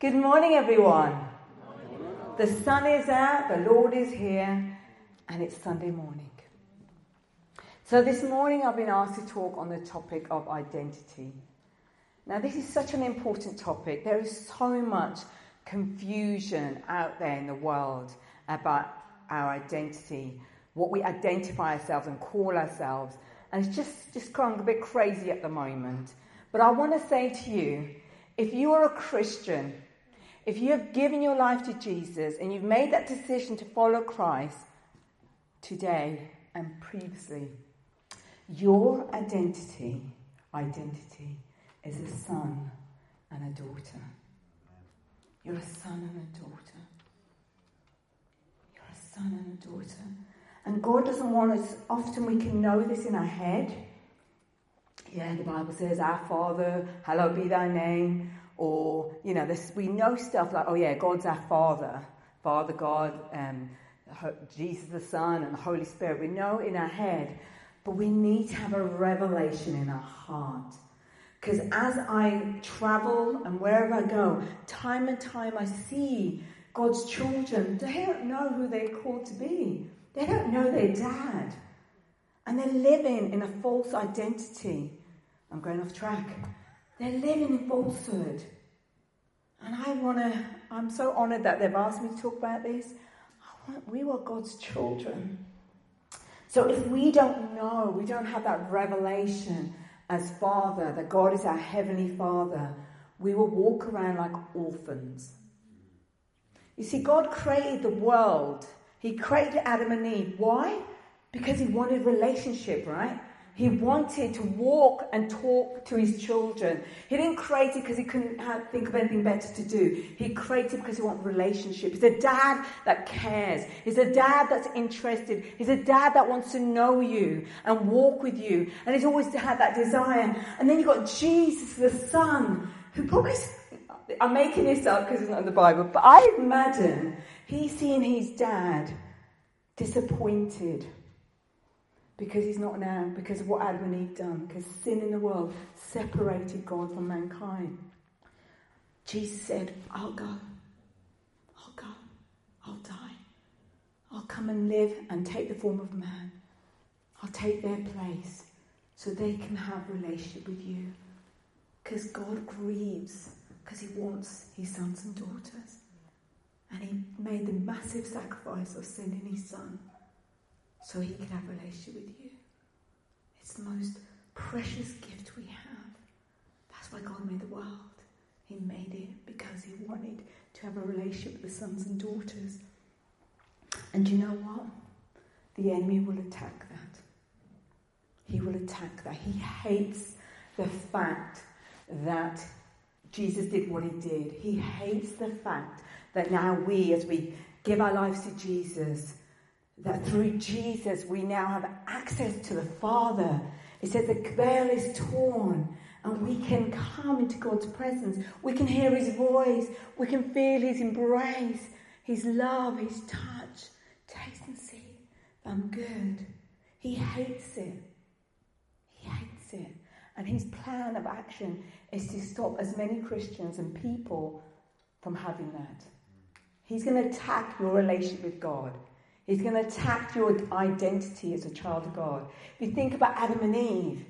Good morning, everyone. The sun is out, the Lord is here, and it's Sunday morning. So, this morning I've been asked to talk on the topic of identity. Now, this is such an important topic. There is so much confusion out there in the world about our identity, what we identify ourselves and call ourselves. And it's just, just gone a bit crazy at the moment. But I want to say to you if you are a Christian, if you have given your life to Jesus and you've made that decision to follow Christ today and previously, your identity, identity is a son and a daughter. You're a son and a daughter. You're a son and a daughter. And God doesn't want us, often we can know this in our head. Yeah, the Bible says, Our Father, hallowed be thy name. Or, you know, this, we know stuff like, oh yeah, God's our Father, Father God, um, Jesus the Son, and the Holy Spirit. We know in our head, but we need to have a revelation in our heart. Because as I travel and wherever I go, time and time I see God's children, they don't know who they're called to be. They don't know their dad. And they're living in a false identity. I'm going off track. They're living in falsehood. And I want to, I'm so honored that they've asked me to talk about this. Want, we were God's children. So if we don't know, we don't have that revelation as Father, that God is our Heavenly Father, we will walk around like orphans. You see, God created the world. He created Adam and Eve. Why? Because He wanted relationship, right? He wanted to walk and talk to his children. He didn't create it because he couldn't have, think of anything better to do. He created it because he wanted relationship. He's a dad that cares. He's a dad that's interested. He's a dad that wants to know you and walk with you. And he's always had that desire. And then you've got Jesus, the Son, who probably, I'm making this up because it's not in the Bible, but I imagine he's seeing his dad disappointed because he's not now, because of what Adam and Eve done, because sin in the world separated God from mankind. Jesus said, I'll go. I'll go. I'll die. I'll come and live and take the form of man. I'll take their place so they can have relationship with you. Because God grieves because he wants his sons and daughters. And he made the massive sacrifice of sending his son so he can have a relationship with you. It's the most precious gift we have. That's why God made the world. He made it because he wanted to have a relationship with sons and daughters. And you know what? The enemy will attack that. He will attack that. He hates the fact that Jesus did what he did. He hates the fact that now we, as we give our lives to Jesus, that through Jesus we now have access to the Father. It says the veil is torn and we can come into God's presence. We can hear His voice. We can feel His embrace, His love, His touch. Taste and see I'm good. He hates it. He hates it. And His plan of action is to stop as many Christians and people from having that. He's going to attack your relationship with God. He's going to attack your identity as a child of God. If you think about Adam and Eve,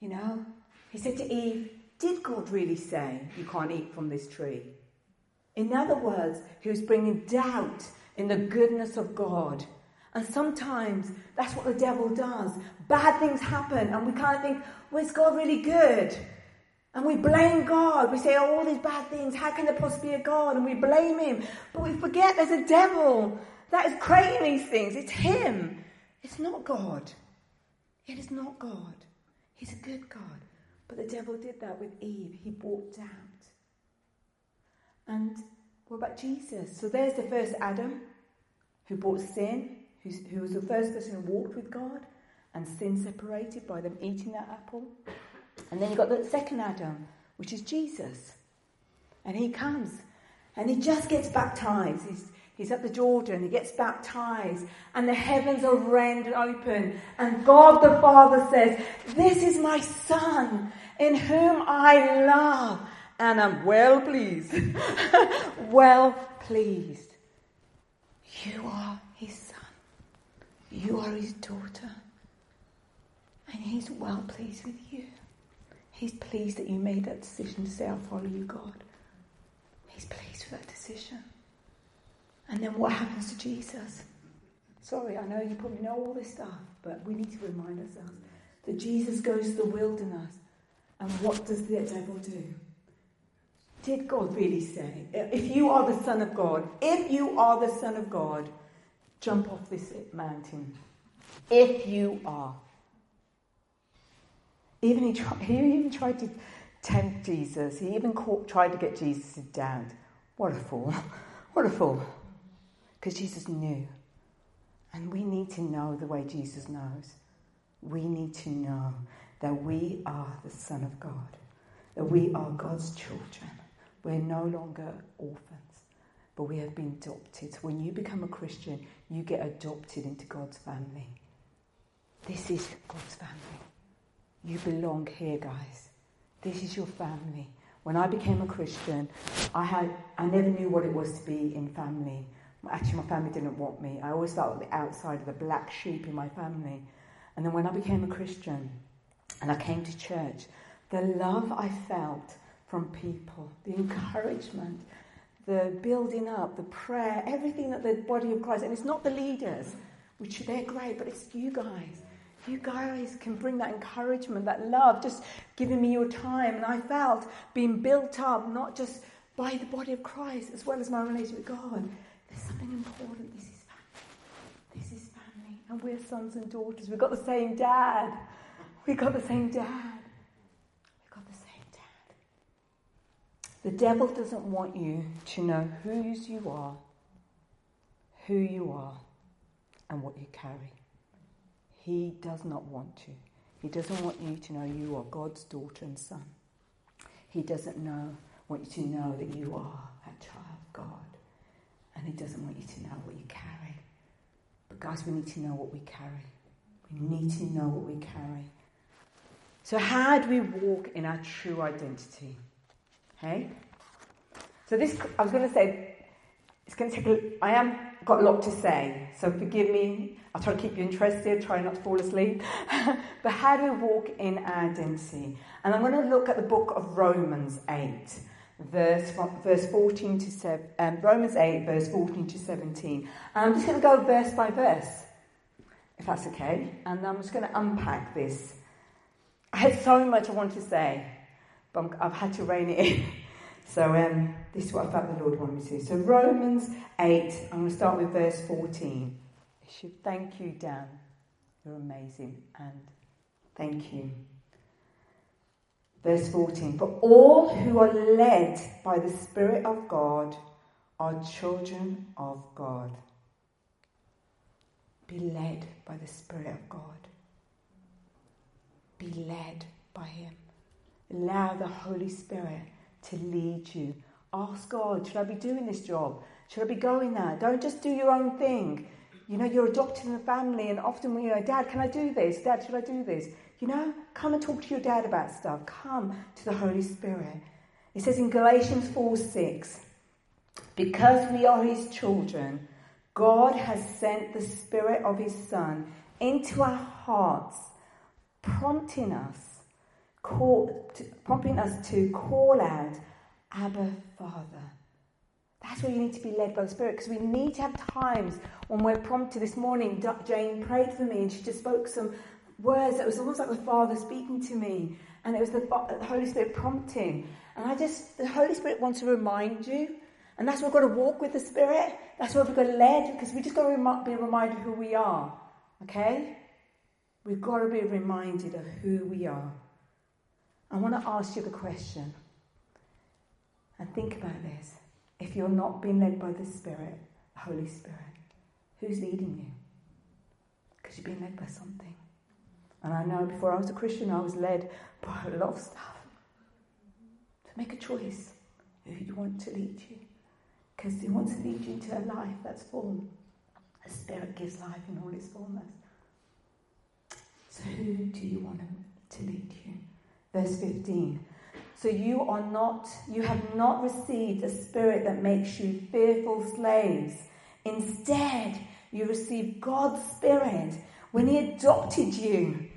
you know, he said to Eve, Did God really say you can't eat from this tree? In other words, he was bringing doubt in the goodness of God. And sometimes that's what the devil does. Bad things happen, and we kind of think, well, is God really good? And we blame God. We say, oh, all these bad things, how can there possibly be a God? And we blame him. But we forget there's a devil that is creating these things. It's Him. It's not God. It is not God. He's a good God. But the devil did that with Eve. He brought doubt. And what about Jesus? So there's the first Adam who brought sin, who was the first person who walked with God, and sin separated by them eating that apple. And then you've got the second Adam, which is Jesus. And he comes and he just gets baptized. He's, He's at the Jordan, he gets baptized, and the heavens are rent open. And God the Father says, This is my Son, in whom I love, and I'm well pleased. well pleased. You are his son. You are his daughter. And he's well pleased with you. He's pleased that you made that decision to say, I'll follow you, God. He's pleased with that decision. And then what happens to Jesus? Sorry, I know you probably know all this stuff, but we need to remind ourselves that Jesus goes to the wilderness. And what does the devil do? Did God really say, if you are the Son of God, if you are the Son of God, jump off this mountain? If you are. Even he, tried, he even tried to tempt Jesus. He even caught, tried to get Jesus doubt. What a fool. What a fool. Because Jesus knew. And we need to know the way Jesus knows. We need to know that we are the Son of God, that we are God's children. We're no longer orphans, but we have been adopted. When you become a Christian, you get adopted into God's family. This is God's family. You belong here, guys. This is your family. When I became a Christian, I had I never knew what it was to be in family. Actually, my family didn't want me. I always felt like the outside of the black sheep in my family. And then when I became a Christian and I came to church, the love I felt from people, the encouragement, the building up, the prayer, everything that the body of Christ, and it's not the leaders, which they're great, but it's you guys. You guys can bring that encouragement, that love, just giving me your time. And I felt being built up, not just by the body of Christ, as well as my relationship with God. Important. This is family. This is family. And we're sons and daughters. We've got the same dad. We've got the same dad. We've got the same dad. The devil doesn't want you to know whose you are, who you are, and what you carry. He does not want to. He doesn't want you to know you are God's daughter and son. He doesn't know, want you to know that you are a child of God. And He doesn't want you to know what you carry. But guys, we need to know what we carry. We need to know what we carry. So, how do we walk in our true identity? Okay? So, this, I was going to say, it's going to take a, I am got a lot to say, so forgive me. I'll try to keep you interested, try not to fall asleep. but how do we walk in our identity? And I'm going to look at the book of Romans 8 verse, verse 14 to 7, um, Romans 8, verse 14 to 17. And I'm just going to go verse by verse, if that's okay. And I'm just going to unpack this. I had so much I want to say, but i have had to rein it in. So um, this is what I felt the Lord wanted me to. So Romans 8, I'm going to start with verse 14. Should thank you, Dan. You're amazing. And thank you. Verse 14 For all who are led by the Spirit of God are children of God. Be led by the Spirit of God. Be led by Him. Allow the Holy Spirit to lead you. Ask God, should I be doing this job? Should I be going there? Don't just do your own thing. You know, you're adopted in a family, and often you know, Dad, can I do this? Dad, should I do this? You know, come and talk to your dad about stuff. Come to the Holy Spirit. It says in Galatians 4 6, because we are his children, God has sent the Spirit of his Son into our hearts, prompting us, call, to, prompting us to call out, Abba, Father. That's where you need to be led by the Spirit because we need to have times when we're prompted. This morning, Jane prayed for me and she just spoke some words. It was almost like the Father speaking to me, and it was the, uh, the Holy Spirit prompting. And I just, the Holy Spirit wants to remind you, and that's why we've got to walk with the Spirit. That's why we've got to lead, because we just got to rem- be reminded who we are. Okay? We've got to be reminded of who we are. I want to ask you the question, and think about this. If you're not being led by the Spirit, Holy Spirit, who's leading you? Because you're being led by something. And I know before I was a Christian, I was led by a lot of stuff. To make a choice who you want to lead you. Because He wants to lead you into a life that's full. The Spirit gives life in all its fullness. So, who do you want to lead you? Verse 15. So you are not, you have not received a spirit that makes you fearful slaves. Instead, you received God's spirit when He adopted you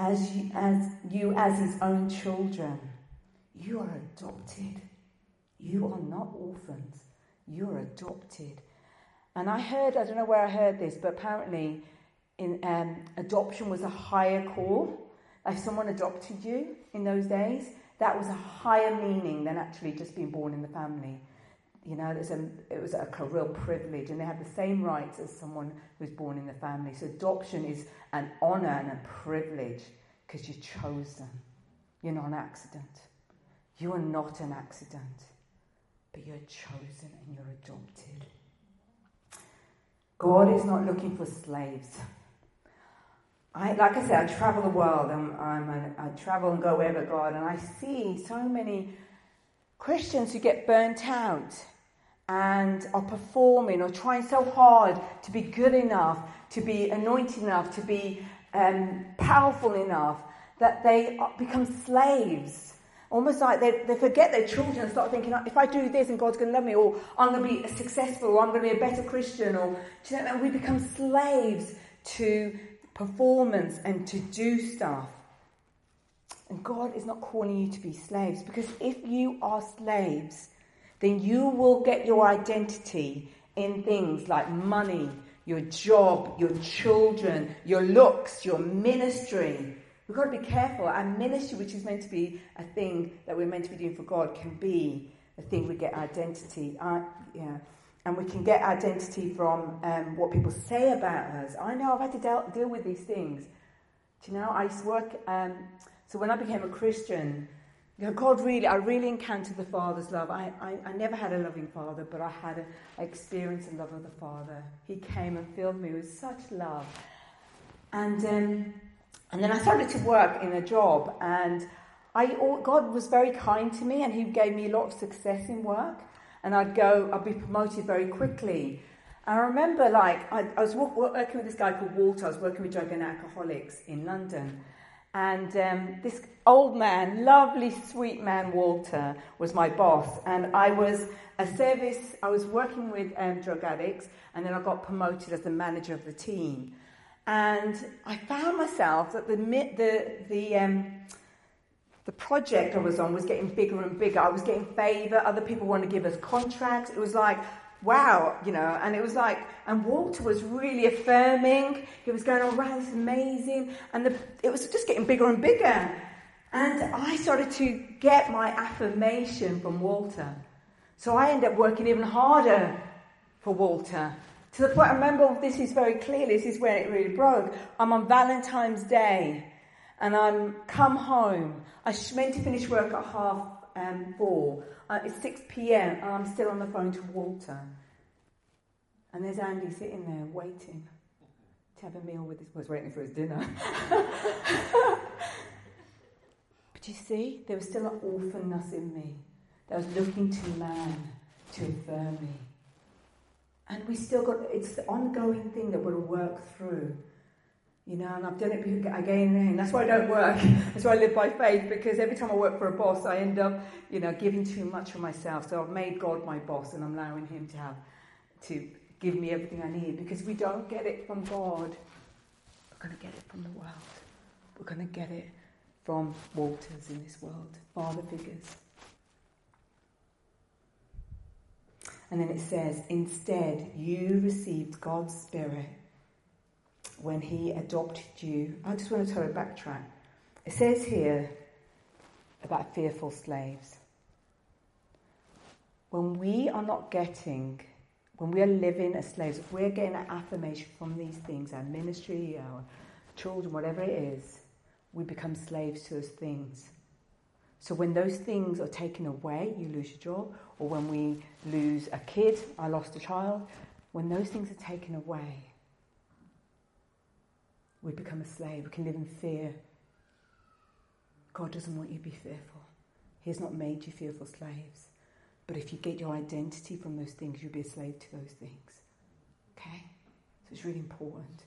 as you, as you as His own children. You are adopted. You are not orphans. You are adopted. And I heard, I don't know where I heard this, but apparently in, um, adoption was a higher call. If someone adopted you in those days, that was a higher meaning than actually just being born in the family. You know, it was, a, it was a real privilege, and they had the same rights as someone who was born in the family. So adoption is an honour and a privilege because you're chosen. You're not an accident. You are not an accident, but you're chosen and you're adopted. God is not looking for slaves. I, like I said, I travel the world. I'm, I'm a, i travel and go wherever God, and I see so many Christians who get burnt out and are performing or trying so hard to be good enough, to be anointed enough, to be um, powerful enough that they become slaves. Almost like they, they forget their children and start thinking, if I do this and God's going to love me, or I'm going to be successful, or I'm going to be a better Christian, or you know, and we become slaves to performance and to do stuff. And God is not calling you to be slaves because if you are slaves, then you will get your identity in things like money, your job, your children, your looks, your ministry. We've got to be careful. Our ministry, which is meant to be a thing that we're meant to be doing for God, can be a thing we get identity. Uh, yeah and we can get identity from um, what people say about us. I know I've had to deal, deal with these things. Do you know, I used to work, um, so when I became a Christian, God really, I really encountered the Father's love. I, I, I never had a loving Father, but I had an experience and love of the Father. He came and filled me with such love. And, um, and then I started to work in a job, and I, God was very kind to me, and He gave me a lot of success in work and I'd go, I'd be promoted very quickly. And I remember, like, I, I was working with this guy called Walter. I was working with drug and alcoholics in London. And um, this old man, lovely, sweet man, Walter, was my boss. And I was a service, I was working with um, drug addicts, and then I got promoted as the manager of the team. And I found myself that the, the, the, um, the project I was on was getting bigger and bigger. I was getting favour. Other people wanted to give us contracts. It was like, wow, you know, and it was like, and Walter was really affirming. He was going, oh, wow, this is amazing. And the, it was just getting bigger and bigger. And I started to get my affirmation from Walter. So I ended up working even harder for Walter. To the point, I remember this is very clearly, this is where it really broke. I'm on Valentine's Day and I'm come home. I meant to finish work at half um, four. Uh, it's 6 p.m. and I'm still on the phone to Walter. And there's Andy sitting there waiting to have a meal with his. Was waiting for his dinner. but you see, there was still an orphanness in me that was looking to man to affirm me. And we still got, it's the ongoing thing that we'll work through. You know, and I've done it again and again. That's why I don't work. That's why I live by faith, because every time I work for a boss, I end up, you know, giving too much for myself. So I've made God my boss and I'm allowing Him to have, to give me everything I need. Because we don't get it from God, we're going to get it from the world. We're going to get it from Walters in this world, father figures. And then it says, instead, you received God's Spirit when he adopted you. I just want to tell you backtrack. It says here about fearful slaves. When we are not getting, when we are living as slaves, if we're getting an affirmation from these things, our ministry, our children, whatever it is, we become slaves to those things. So when those things are taken away, you lose your job, or when we lose a kid, I lost a child, when those things are taken away, we become a slave. We can live in fear. God doesn't want you to be fearful. He has not made you fearful slaves. But if you get your identity from those things, you'll be a slave to those things. Okay? So it's really important.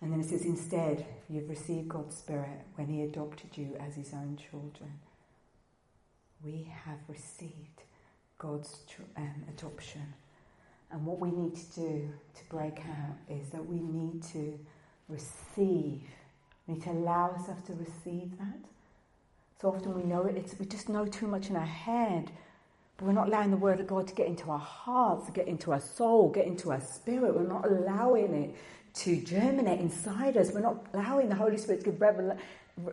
And then it says, instead, you've received God's Spirit when He adopted you as His own children. We have received God's um, adoption. And what we need to do to break out is that we need to receive. We need to allow ourselves to receive that. So often we know it, we just know too much in our head, but we're not allowing the Word of God to get into our hearts, to get into our soul, get into our spirit. We're not allowing it to germinate inside us. We're not allowing the Holy Spirit to give, revela-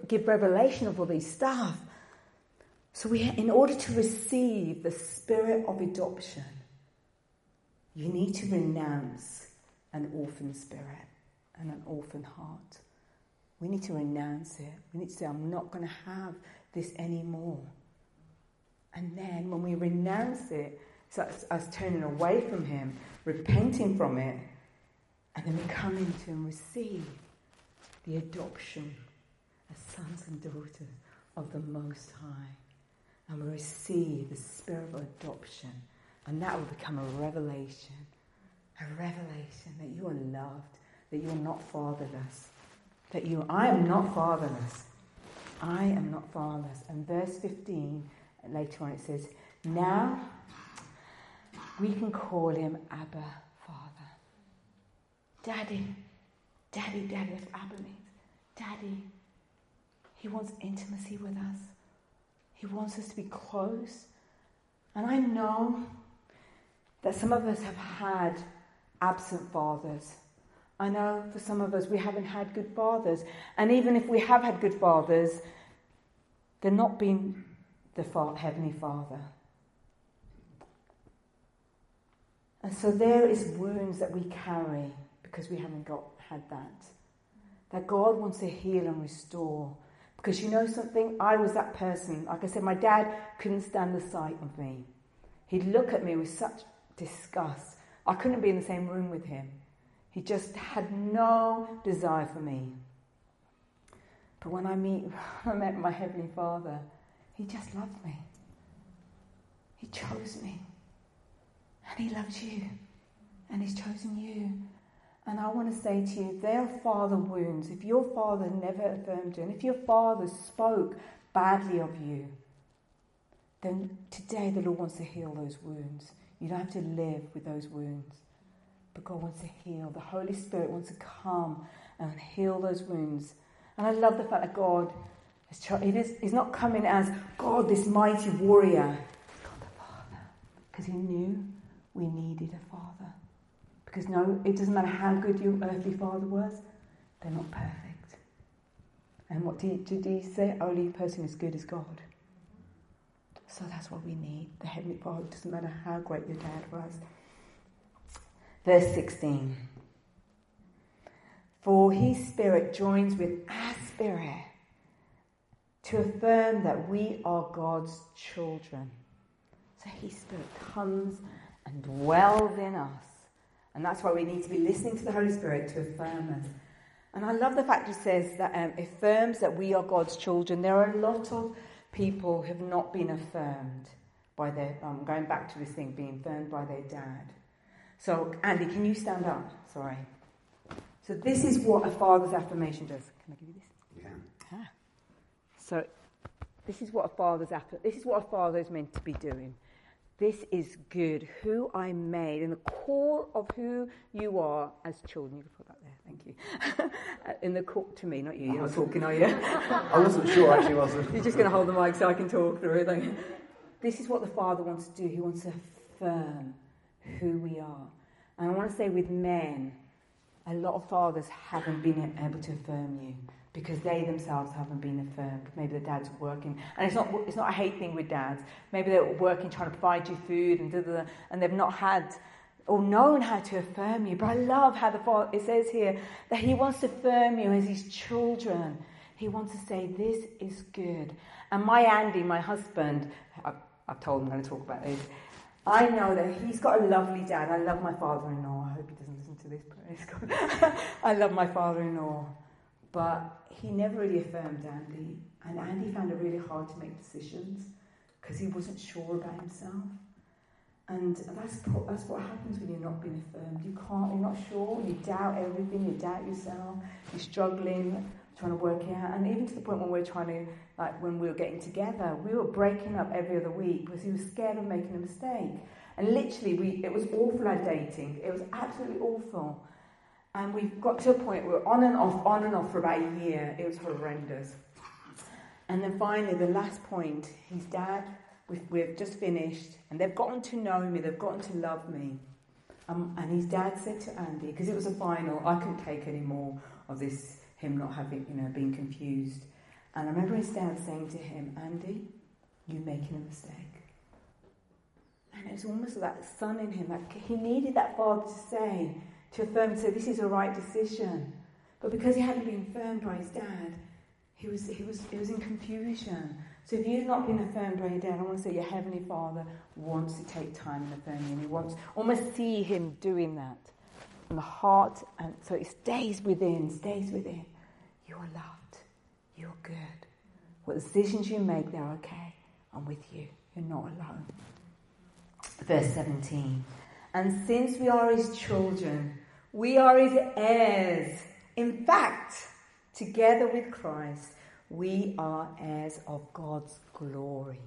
give revelation of all these stuff. So, we, in order to receive the spirit of adoption, you need to renounce an orphan spirit and an orphan heart. We need to renounce it. We need to say, I'm not going to have this anymore. And then when we renounce it, it's us, us turning away from Him, repenting from it, and then we come into and receive the adoption as sons and daughters of the Most High. And we receive the spirit of adoption. And that will become a revelation. A revelation that you are loved, that you are not fatherless. That you, I am not fatherless. I am not fatherless. And verse 15, later on it says, Now we can call him Abba Father. Daddy, Daddy, Daddy, that's Abba means. Daddy. He wants intimacy with us. He wants us to be close. And I know that some of us have had absent fathers. I know for some of us we haven't had good fathers. And even if we have had good fathers, they're not been the Heavenly Father. And so there is wounds that we carry because we haven't got had that. That God wants to heal and restore. Because you know something? I was that person. Like I said, my dad couldn't stand the sight of me. He'd look at me with such disgust. I couldn't be in the same room with him. He just had no desire for me. But when I meet, I met my Heavenly Father, He just loved me. He chose me. And He loves you. And He's chosen you. And I want to say to you, are father wounds, if your father never affirmed you, and if your father spoke badly of you, then today the Lord wants to heal those wounds. You don't have to live with those wounds. But God wants to heal. The Holy Spirit wants to come and heal those wounds. And I love the fact that God is, he's not coming as God, this mighty warrior. He's God the Father. Because he knew we needed a father. Because no, it doesn't matter how good your earthly father was, they're not perfect. And what did, did he say? Only person as good as God. So that's what we need. The Heavenly Father, doesn't matter how great your dad was. Verse 16. For his spirit joins with our spirit to affirm that we are God's children. So his spirit comes and dwells in us and that's why we need to be listening to the Holy Spirit to affirm us. And I love the fact it says that um, affirms that we are God's children. There are a lot of people have not been affirmed by their, um, going back to this thing, being affirmed by their dad. So, Andy, can you stand up? Sorry. So, this is what a father's affirmation does. Can I give you this? Yeah. Ah. So, this is what a father's this is what a father is meant to be doing. This is good, who I made, and the core of who you are as children. You can put that there, thank you. in the court to me, not you. You're not talking, are you? I wasn't sure, actually, wasn't You're just going to hold the mic so I can talk through it. This is what the Father wants to do. He wants to affirm who we are. And I want to say with men, a lot of fathers haven't been able to affirm you because they themselves haven't been affirmed. Maybe the dad's working, and it's not it's not a hate thing with dads. Maybe they're working trying to provide you food and da, da, da, and they've not had or known how to affirm you. But I love how the father it says here that he wants to affirm you as his children. He wants to say this is good. And my Andy, my husband, I've, I've told him I'm going to talk about this. I know that he's got a lovely dad. I love my father-in-law. I hope he doesn't listen to this. But I love my father-in-law. But he never really affirmed Andy, and Andy found it really hard to make decisions because he wasn't sure about himself. And that's, that's what happens when you're not being affirmed. You can't, you're not sure, you doubt everything, you doubt yourself, you're struggling, trying to work it out. And even to the point when we're trying to, like when we were getting together, we were breaking up every other week because he was scared of making a mistake. And literally, we, it was awful our dating. It was absolutely awful. And we got to a point where we were on and off, on and off for about a year. It was horrendous. And then finally, the last point, his dad We've, we've just finished, and they've gotten to know me, they've gotten to love me. Um, and his dad said to Andy, because it was a final, I couldn't take any more of this, him not having, you know, being confused. And I remember his dad saying to him, Andy, you're making a mistake. And it was almost that son in him, like he needed that father to say, to affirm, to say, this is a right decision. But because he hadn't been affirmed by his dad, he was, he was, he was in confusion. So if you've not been affirmed by your dad, I want to say your Heavenly Father wants to take time and affirm you. And He wants almost see Him doing that. from the heart, and so it stays within, stays within. You are loved. You're good. What decisions you make, they're okay. I'm with you. You're not alone. Verse 17. And since we are his children, we are his heirs. In fact, together with Christ, we are heirs of God's glory.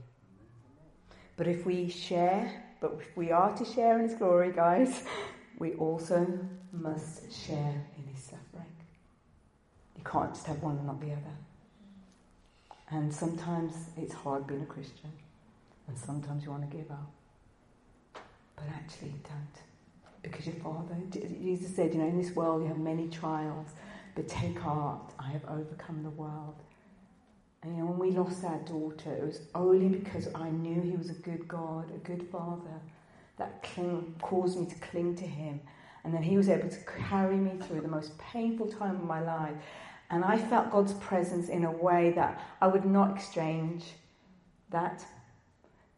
But if we share, but if we are to share in His glory, guys, we also must share in His suffering. You can't just have one and not the other. And sometimes it's hard being a Christian, and sometimes you want to give up. But actually, don't. Because your Father, Jesus said, you know, in this world you have many trials, but take heart, I have overcome the world. You know, when we lost our daughter, it was only because I knew he was a good God, a good father, that cling, caused me to cling to him. And then he was able to carry me through the most painful time of my life. And I felt God's presence in a way that I would not exchange that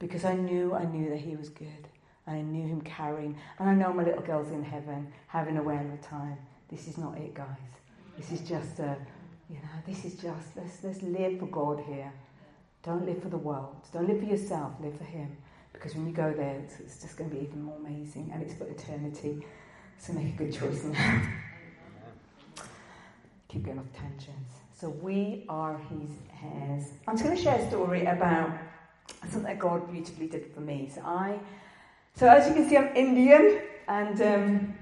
because I knew I knew that he was good. And I knew him carrying. And I know my little girl's in heaven having a whale of time. This is not it, guys. This is just a you know, this is just, let's, let's live for God here. Don't live for the world. Don't live for yourself, live for Him. Because when you go there, it's, it's just going to be even more amazing and it's for eternity. So make a good choice now. Keep going off tangents. So we are His heirs. I'm just going to share a story about something that God beautifully did for me. So I, so as you can see, I'm Indian and, um,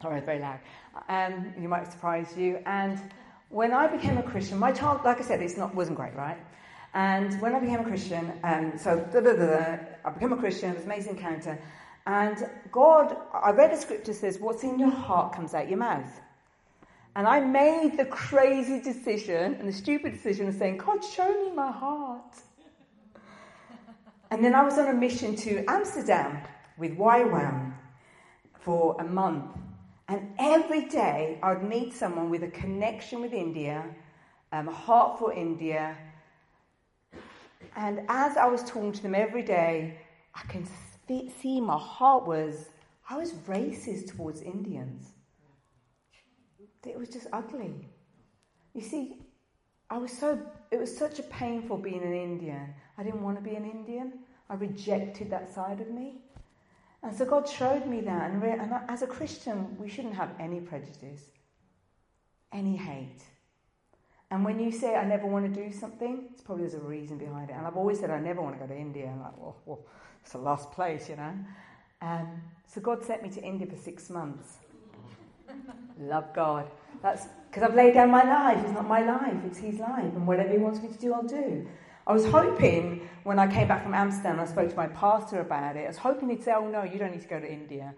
sorry, very loud. Um, you might surprise you. And when I became a Christian, my child, like I said, it's not wasn't great, right? And when I became a Christian, um, so da, da, da, I became a Christian. It was an amazing encounter. And God, I read a scripture says, "What's in your heart comes out your mouth." And I made the crazy decision and the stupid decision of saying, "God, show me my heart." and then I was on a mission to Amsterdam with YWAM for a month. And every day I would meet someone with a connection with India, um, a heart for India. And as I was talking to them every day, I can see my heart was, I was racist towards Indians. It was just ugly. You see, I was so, it was such a painful being an Indian. I didn't want to be an Indian. I rejected that side of me. And so God showed me that. And, and as a Christian, we shouldn't have any prejudice, any hate. And when you say, I never want to do something, it's probably there's a reason behind it. And I've always said, I never want to go to India. I'm like, well, well it's the last place, you know. Um, so God sent me to India for six months. Love God. That's because I've laid down my life. It's not my life, it's His life. And whatever He wants me to do, I'll do. I was hoping when I came back from Amsterdam, I spoke to my pastor about it. I was hoping he'd say, "Oh no, you don't need to go to India,"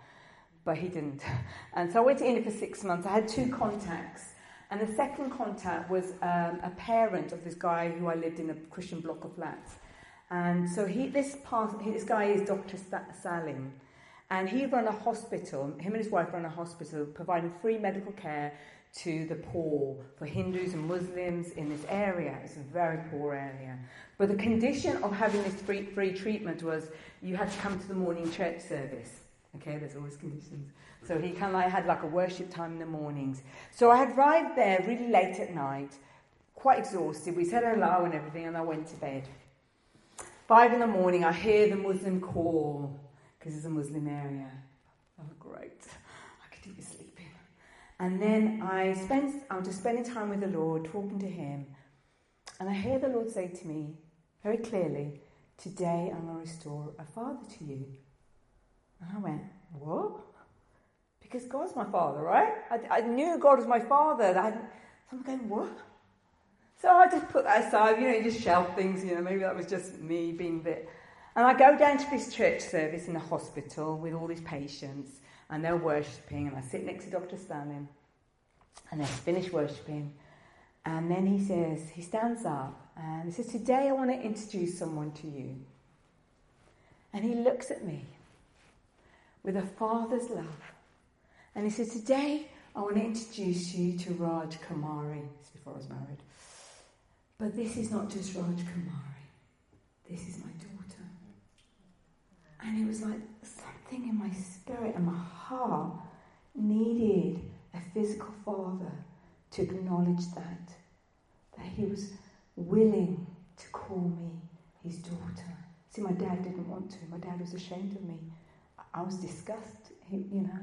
but he didn't. And so I went to India for six months. I had two contacts, and the second contact was um, a parent of this guy who I lived in a Christian block of flats. And so he, this, part, this guy is Dr. Salim, and he run a hospital. Him and his wife run a hospital, providing free medical care to the poor for Hindus and Muslims in this area. It's a very poor area. But the condition of having this free, free treatment was you had to come to the morning church service. Okay, there's always conditions. So he kind of like had like a worship time in the mornings. So I had arrived there really late at night, quite exhausted. We said hello and everything, and I went to bed. Five in the morning, I hear the Muslim call because it's a Muslim area. Oh, great. I could do with sleeping. And then I spent, I'm just spending time with the Lord, talking to Him. And I hear the Lord say to me very clearly, Today I'm going to restore a father to you. And I went, What? Because God's my father, right? I, I knew God was my father. I, so I'm going, What? So I just put that aside, you know, you just shout things, you know, maybe that was just me being a bit. And I go down to this church service in the hospital with all these patients, and they're worshipping, and I sit next to Dr. Stanley, and they finish worshipping. And then he says, he stands up and he says, Today I want to introduce someone to you. And he looks at me with a father's love. And he says, Today I want to introduce you to Raj Kumari. This before I was married. But this is not just Raj Kumari, this is my daughter. And it was like something in my spirit and my heart needed a physical father to acknowledge that, that he was willing to call me his daughter. See, my dad didn't want to. My dad was ashamed of me. I was disgusted, you know.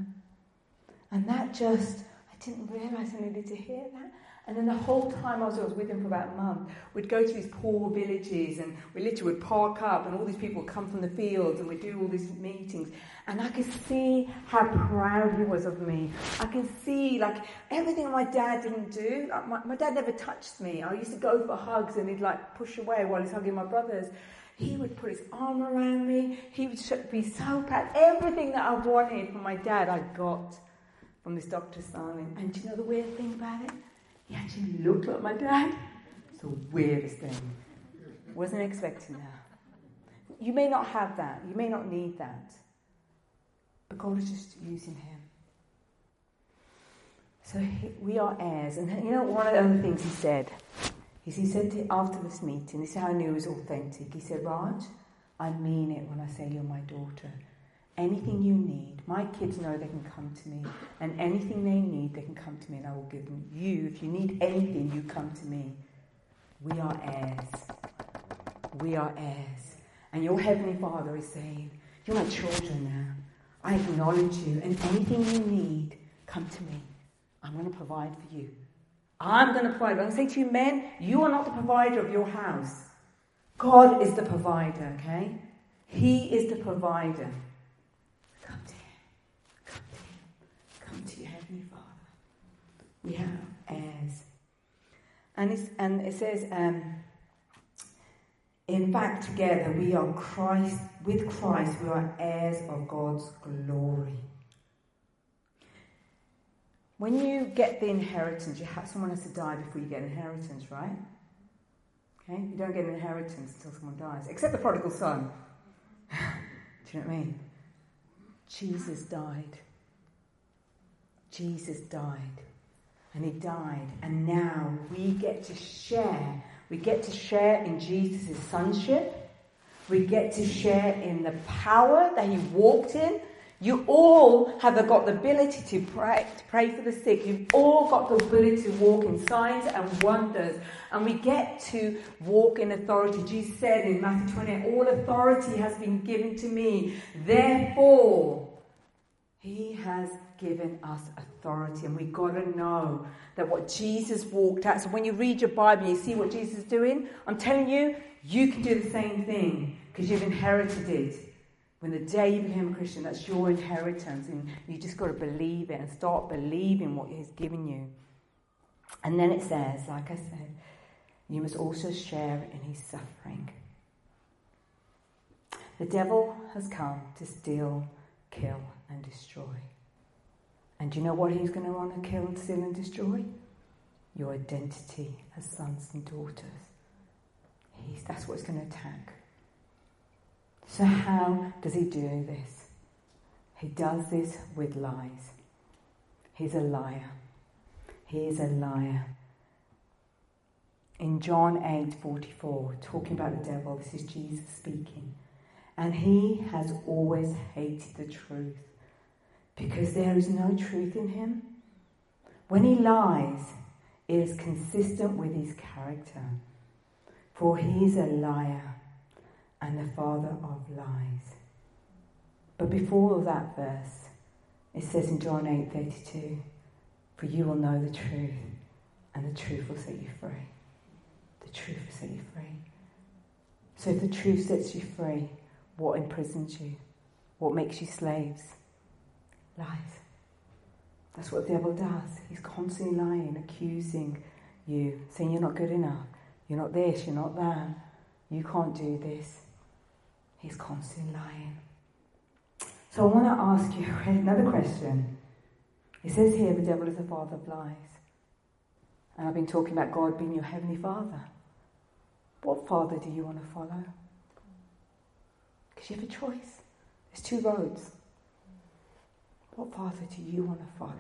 And that just, I didn't realize I needed to hear that. And then the whole time I was, I was with him for about a month, we'd go to these poor villages and we literally would park up and all these people would come from the fields and we'd do all these meetings. And I could see how proud he was of me. I can see like everything my dad didn't do. Like, my, my dad never touched me. I used to go for hugs and he'd like push away while he's hugging my brothers. He would put his arm around me. He would be so proud. Everything that I wanted from my dad, I got from this Dr. Stalin. And do you know the weird thing about it? He actually looked like my dad. It's the weirdest thing. Wasn't expecting that. You may not have that. You may not need that. But God is just using him. So he, we are heirs. And you know, one of the other things he said is he said to, after this meeting, this is how I knew it was authentic. He said, Raj, I mean it when I say you're my daughter. Anything you need, my kids know they can come to me, and anything they need, they can come to me, and I will give them. You, if you need anything, you come to me. We are heirs. We are heirs. And your Heavenly Father is saying, You're my children now. I acknowledge you, and anything you need, come to me. I'm going to provide for you. I'm going to provide. I'm going to say to you, men, you are not the provider of your house. God is the provider, okay? He is the provider. We have heirs. And, and it says, um, in fact, together we are Christ, with Christ, we are heirs of God's glory. When you get the inheritance, you have, someone has to die before you get inheritance, right? Okay? You don't get an inheritance until someone dies, except the prodigal son. Do you know what I mean? Jesus died. Jesus died and he died. And now we get to share. We get to share in Jesus' sonship. We get to share in the power that he walked in. You all have got the ability to pray, to pray for the sick. You've all got the ability to walk in signs and wonders. And we get to walk in authority. Jesus said in Matthew 28, All authority has been given to me. Therefore, he has given us authority, and we've got to know that what Jesus walked out. So when you read your Bible and you see what Jesus is doing, I'm telling you, you can do the same thing because you've inherited it. When the day you became a Christian, that's your inheritance, and you just got to believe it and start believing what He's given you. And then it says, like I said, you must also share in His suffering. The devil has come to steal, kill, and destroy. And do you know what he's going to want to kill, steal, and destroy? Your identity as sons and daughters. He's, that's what he's going to attack. So, how does he do this? He does this with lies. He's a liar. He is a liar. In John 8 44, talking about the devil, this is Jesus speaking. And he has always hated the truth because there is no truth in him. When he lies, it is consistent with his character, for he is a liar and the father of lies. But before that verse, it says in John 8 32, For you will know the truth, and the truth will set you free. The truth will set you free. So if the truth sets you free, what imprisons you? What makes you slaves? Lies. That's what the devil does. He's constantly lying, accusing you, saying you're not good enough, you're not this, you're not that, you can't do this. He's constantly lying. So I want to ask you another question. It says here the devil is the father of lies. And I've been talking about God being your heavenly father. What father do you want to follow? Because you have a choice. There's two roads. What father do you want to follow?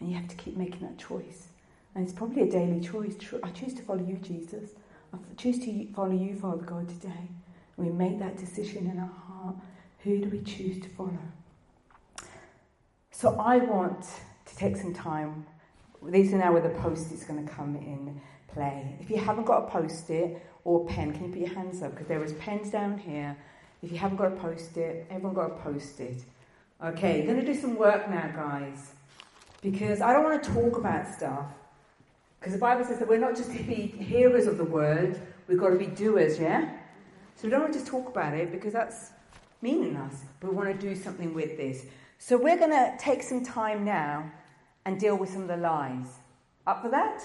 And you have to keep making that choice. And it's probably a daily choice. I choose to follow you, Jesus. I choose to follow you, Father God, today. And we make that decision in our heart. Who do we choose to follow? So I want to take some time. These are now where the post-it's going to come in play. If you haven't got a post-it or a pen, can you put your hands up? Because there is pens down here. If you haven't got a post-it, everyone got a post-it. Okay, you're going to do some work now, guys. Because I don't want to talk about stuff. Because the Bible says that we're not just to be hearers of the word, we've got to be doers, yeah? So we don't want to just talk about it because that's meaningless. We want to do something with this. So we're going to take some time now and deal with some of the lies. Up for that?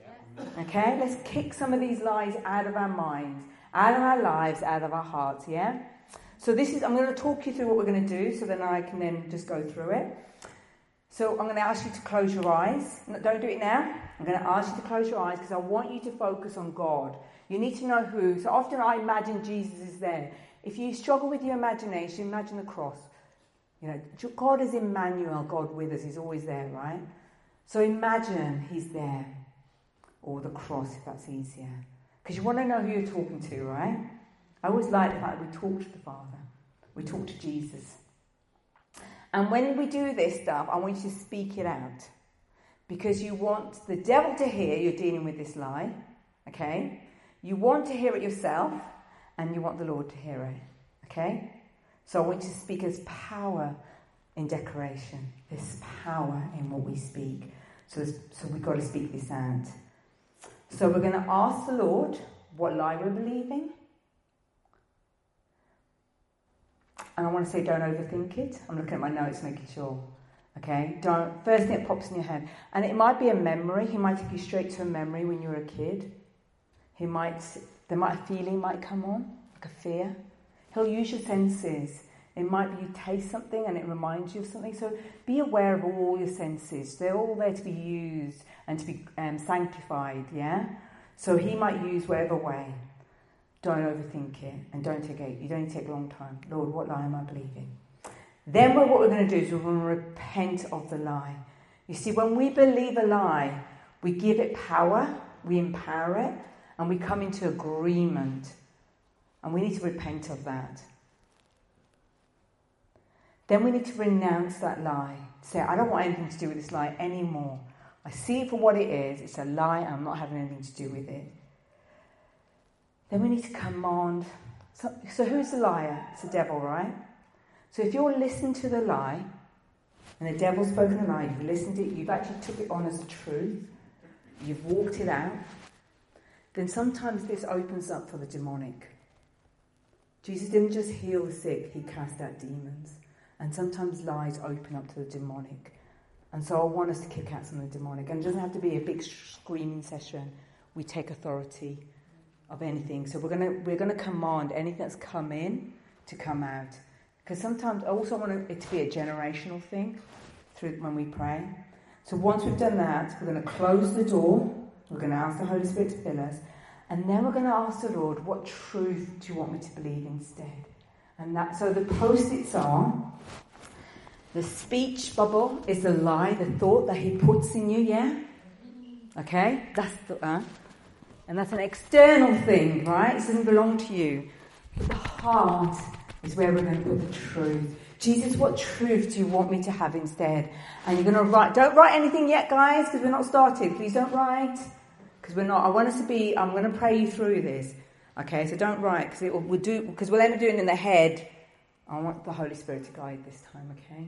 Yeah. Okay, let's kick some of these lies out of our minds, out of our lives, out of our hearts, yeah? So this is, I'm going to talk you through what we're going to do so then I can then just go through it. So I'm going to ask you to close your eyes. don't do it now. I'm going to ask you to close your eyes because I want you to focus on God. You need to know who. So often I imagine Jesus is there. If you struggle with your imagination, imagine the cross. You know, God is Emmanuel, God with us. He's always there, right? So imagine He's there. Or the cross, if that's easier. Because you want to know who you're talking to, right? I always like the fact that we talk to the Father. We talk to Jesus. And when we do this stuff, I want you to speak it out. Because you want the devil to hear you're dealing with this lie, okay? You want to hear it yourself, and you want the Lord to hear it, okay? So I want you to speak as power in decoration. this power in what we speak. So, so we've got to speak this out. So we're going to ask the Lord what lie we're believing. And I want to say, don't overthink it. I'm looking at my notes, making sure. Okay, don't. First thing that pops in your head, and it might be a memory. He might take you straight to a memory when you were a kid. He might, there might a feeling might come on, like a fear. He'll use your senses. It might be you taste something and it reminds you of something. So be aware of all your senses. They're all there to be used and to be um, sanctified. Yeah. So he might use whatever way. Don't overthink it and don't take it. You don't take a long time. Lord, what lie am I believing? Then what we're going to do is we're going to repent of the lie. You see, when we believe a lie, we give it power, we empower it, and we come into agreement. And we need to repent of that. Then we need to renounce that lie. Say, I don't want anything to do with this lie anymore. I see it for what it is. It's a lie, I'm not having anything to do with it then we need to command. So, so who's the liar? It's the devil, right? So if you're listening to the lie, and the devil's spoken a lie, you've listened to it, you've actually took it on as a truth, you've walked it out, then sometimes this opens up for the demonic. Jesus didn't just heal the sick, he cast out demons. And sometimes lies open up to the demonic. And so I want us to kick out some of the demonic. And it doesn't have to be a big screaming session. We take authority of anything. So we're gonna we're gonna command anything that's come in to come out. Because sometimes I also want it to be a generational thing through when we pray. So once we've done that, we're to close the door. We're to ask the Holy Spirit to fill us, and then we're to ask the Lord, "What truth do you want me to believe instead?" And that so the post-its are. The speech bubble is the lie, the thought that He puts in you. Yeah. Okay, that's the. Uh, and that's an external thing, right? It doesn't belong to you. But the heart is where we're going to put the truth. Jesus, what truth do you want me to have instead? And you're going to write. Don't write anything yet, guys, because we're not started. Please don't write. Because we're not. I want us to be. I'm going to pray you through this. Okay, so don't write because we'll do because we'll end up doing it in the head I want the Holy Spirit to guide this time, okay?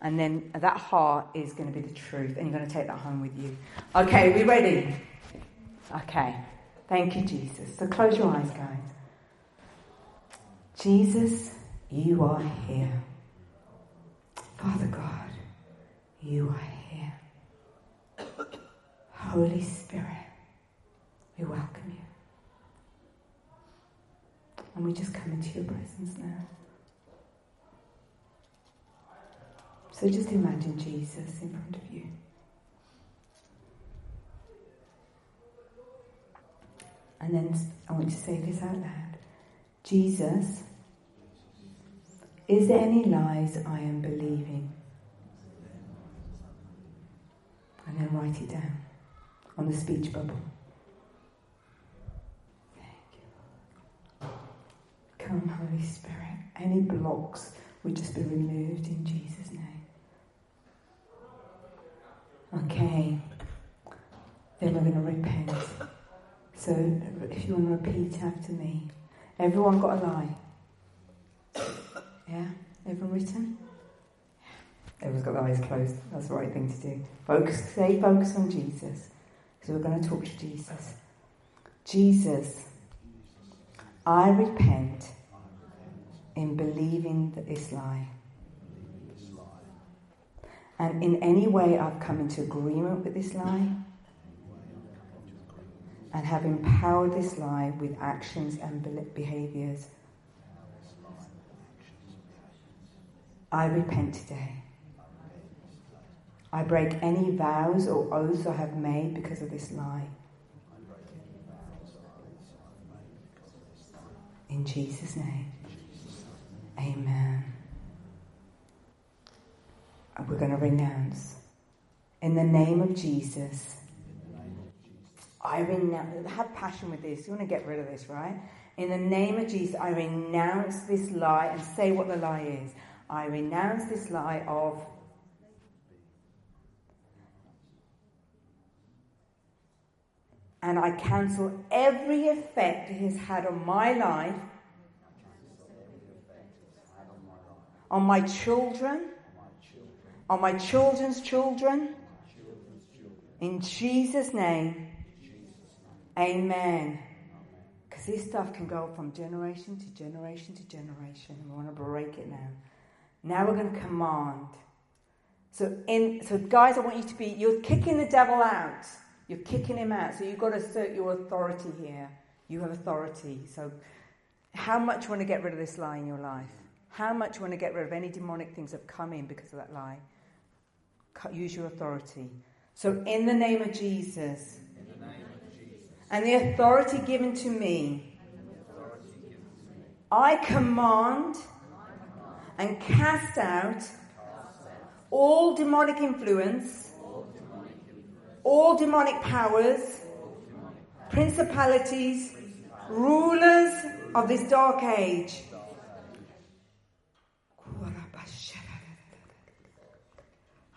And then that heart is going to be the truth, and you're going to take that home with you. Okay, we ready? Okay. Thank you, Jesus. So close your eyes, guys. Jesus, you are here. Father God, you are here. Holy Spirit, we welcome you. And we just come into your presence now. So just imagine Jesus in front of you. And then I want you to say this out loud Jesus, is there any lies I am believing? And then write it down on the speech bubble. Come, Holy Spirit. Any blocks would just be removed in Jesus' name. Okay. Then we're going to repent. So if you want to repeat after me. Everyone got a lie? Yeah? Everyone written? Everyone's got their eyes closed. That's the right thing to do. Focus, stay focused on Jesus. So we're going to talk to Jesus. Jesus, I repent in believing this lie. And in any way I've come into agreement with this lie and have empowered this lie with actions and behaviors. I repent today. I break any vows or oaths I have made because of this lie. In Jesus' name. Amen. And we're going to renounce. In the name of Jesus. I renounce, have passion with this. You want to get rid of this, right? In the name of Jesus, I renounce this lie and say what the lie is. I renounce this lie of and I cancel every effect it has had on my life, on my children, on my children's children. In Jesus' name, amen. Because this stuff can go from generation to generation to generation, we want to break it now. Now we're going to command. So, in, so guys, I want you to be, you're kicking the devil out. You're kicking him out. So you've got to assert your authority here. You have authority. So how much want to get rid of this lie in your life? How much want to get rid of any demonic things that have come in because of that lie? Use your authority. So in the name of Jesus, and the authority given to me, I command and cast out all demonic influence all demonic powers, principalities, rulers of this dark age.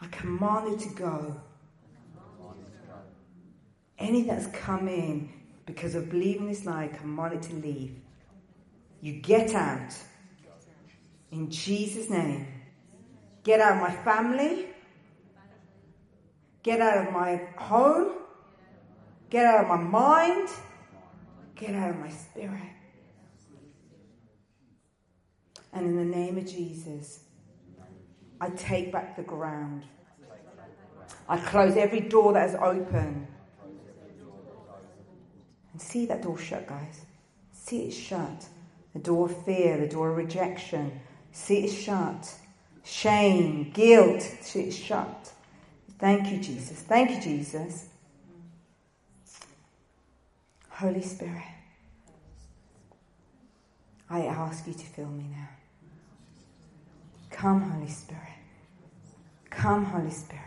I command it to go. Any that's come in because of believing this lie, command it to leave. You get out. In Jesus' name. Get out of my family. Get out of my home. Get out of my mind. Get out of my spirit. And in the name of Jesus, I take back the ground. I close every door that is open. And see that door shut, guys. See it shut. The door of fear, the door of rejection. See it shut. Shame, guilt, see it shut. Thank you, Jesus. Thank you, Jesus. Holy Spirit, I ask you to fill me now. Come, Holy Spirit. Come, Holy Spirit.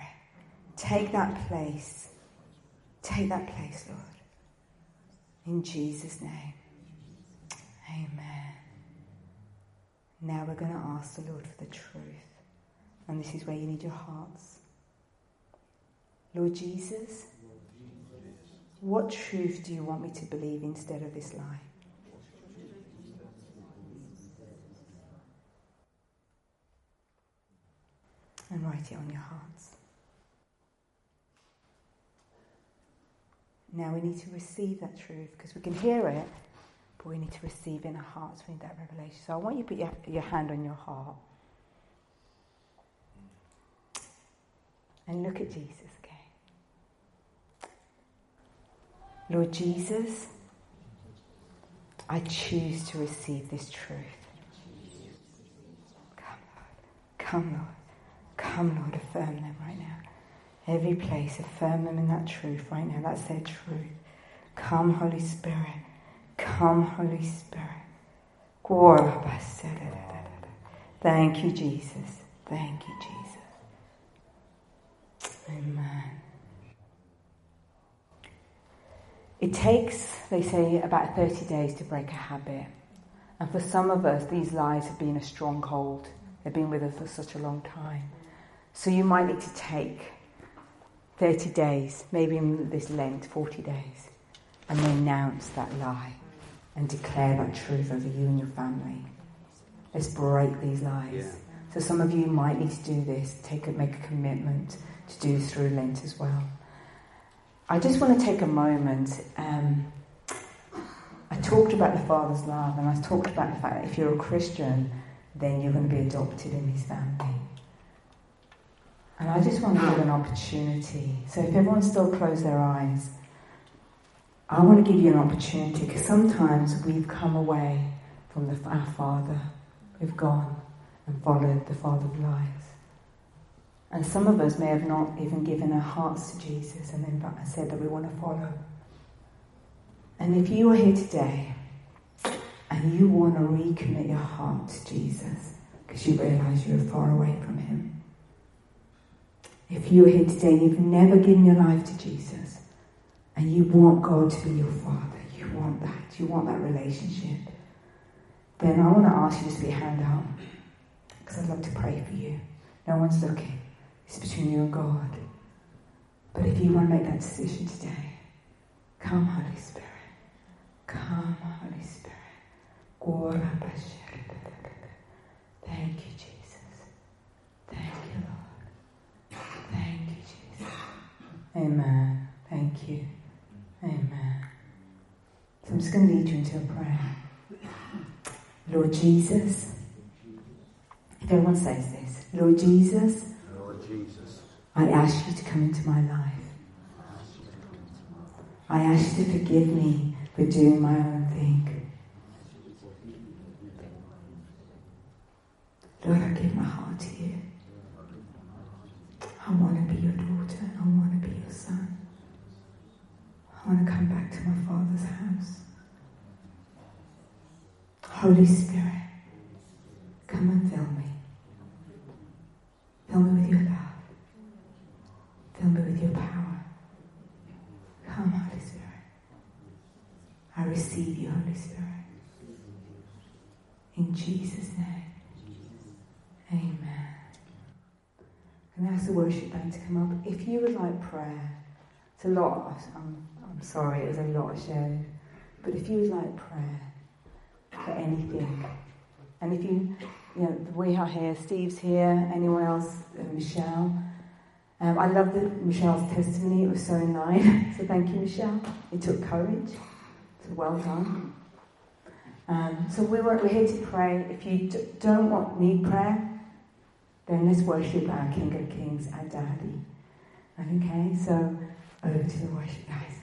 Take that place. Take that place, Lord. In Jesus' name. Amen. Now we're going to ask the Lord for the truth. And this is where you need your hearts. Lord Jesus, what truth do you want me to believe instead of this lie? And write it on your hearts. Now we need to receive that truth because we can hear it, but we need to receive in our hearts. We need that revelation. So I want you to put your, your hand on your heart and look at Jesus, okay? Lord Jesus, I choose to receive this truth. Come, Lord. Come, Lord. Come, Lord, affirm them right now. Every place, affirm them in that truth right now. That's their truth. Come, Holy Spirit. Come, Holy Spirit. Thank you, Jesus. Thank you, Jesus. Amen. It takes, they say, about 30 days to break a habit. And for some of us, these lies have been a stronghold. They've been with us for such a long time. So you might need to take 30 days, maybe in this Lent, 40 days, and renounce that lie and declare that truth over you and your family. Let's break these lies. Yeah. So some of you might need to do this, take a, make a commitment to do through Lent as well. I just want to take a moment. Um, I talked about the Father's love, and I talked about the fact that if you're a Christian, then you're going to be adopted in His family. And I just want to give an opportunity. So if everyone still closed their eyes, I want to give you an opportunity because sometimes we've come away from the, our Father. We've gone and followed the Father of lies. And some of us may have not even given our hearts to Jesus and then said that we want to follow. And if you are here today and you want to recommit your heart to Jesus because you realize you're far away from Him, if you're here today and you've never given your life to Jesus and you want God to be your Father, you want that, you want that relationship, then I want to ask you to put your hand out because I'd love to pray for you. No one's looking. It's between you and God. But if you want to make that decision today, come, Holy Spirit. Come, Holy Spirit. Thank you, Jesus. Thank you, Lord. Thank you, Jesus. Amen. Thank you. Amen. So I'm just going to lead you into a prayer. Lord Jesus, if everyone says this, Lord Jesus, I ask you to come into my life. I ask you to forgive me for doing my own thing. Lord, I give my heart to you. I want to be your daughter. I want to be your son. I want to come back to my Father's house. Holy Spirit, come and fill me. Fill me with your love. Fill me with your power. Come, Holy Spirit. I receive you, Holy Spirit. In Jesus' name. Can I ask the worship band to come up? If you would like prayer, it's a lot. I'm, I'm sorry, it was a lot of shared. But if you would like prayer for anything, and if you, you know, we are here, Steve's here, anyone else, uh, Michelle, um, I love Michelle's testimony. It was so nice. so thank you, Michelle. It took courage. So well done. Um, so we were, we're here to pray. If you d- don't want need prayer, then let's worship our King of Kings, our Daddy. Okay, so over to the worship guys.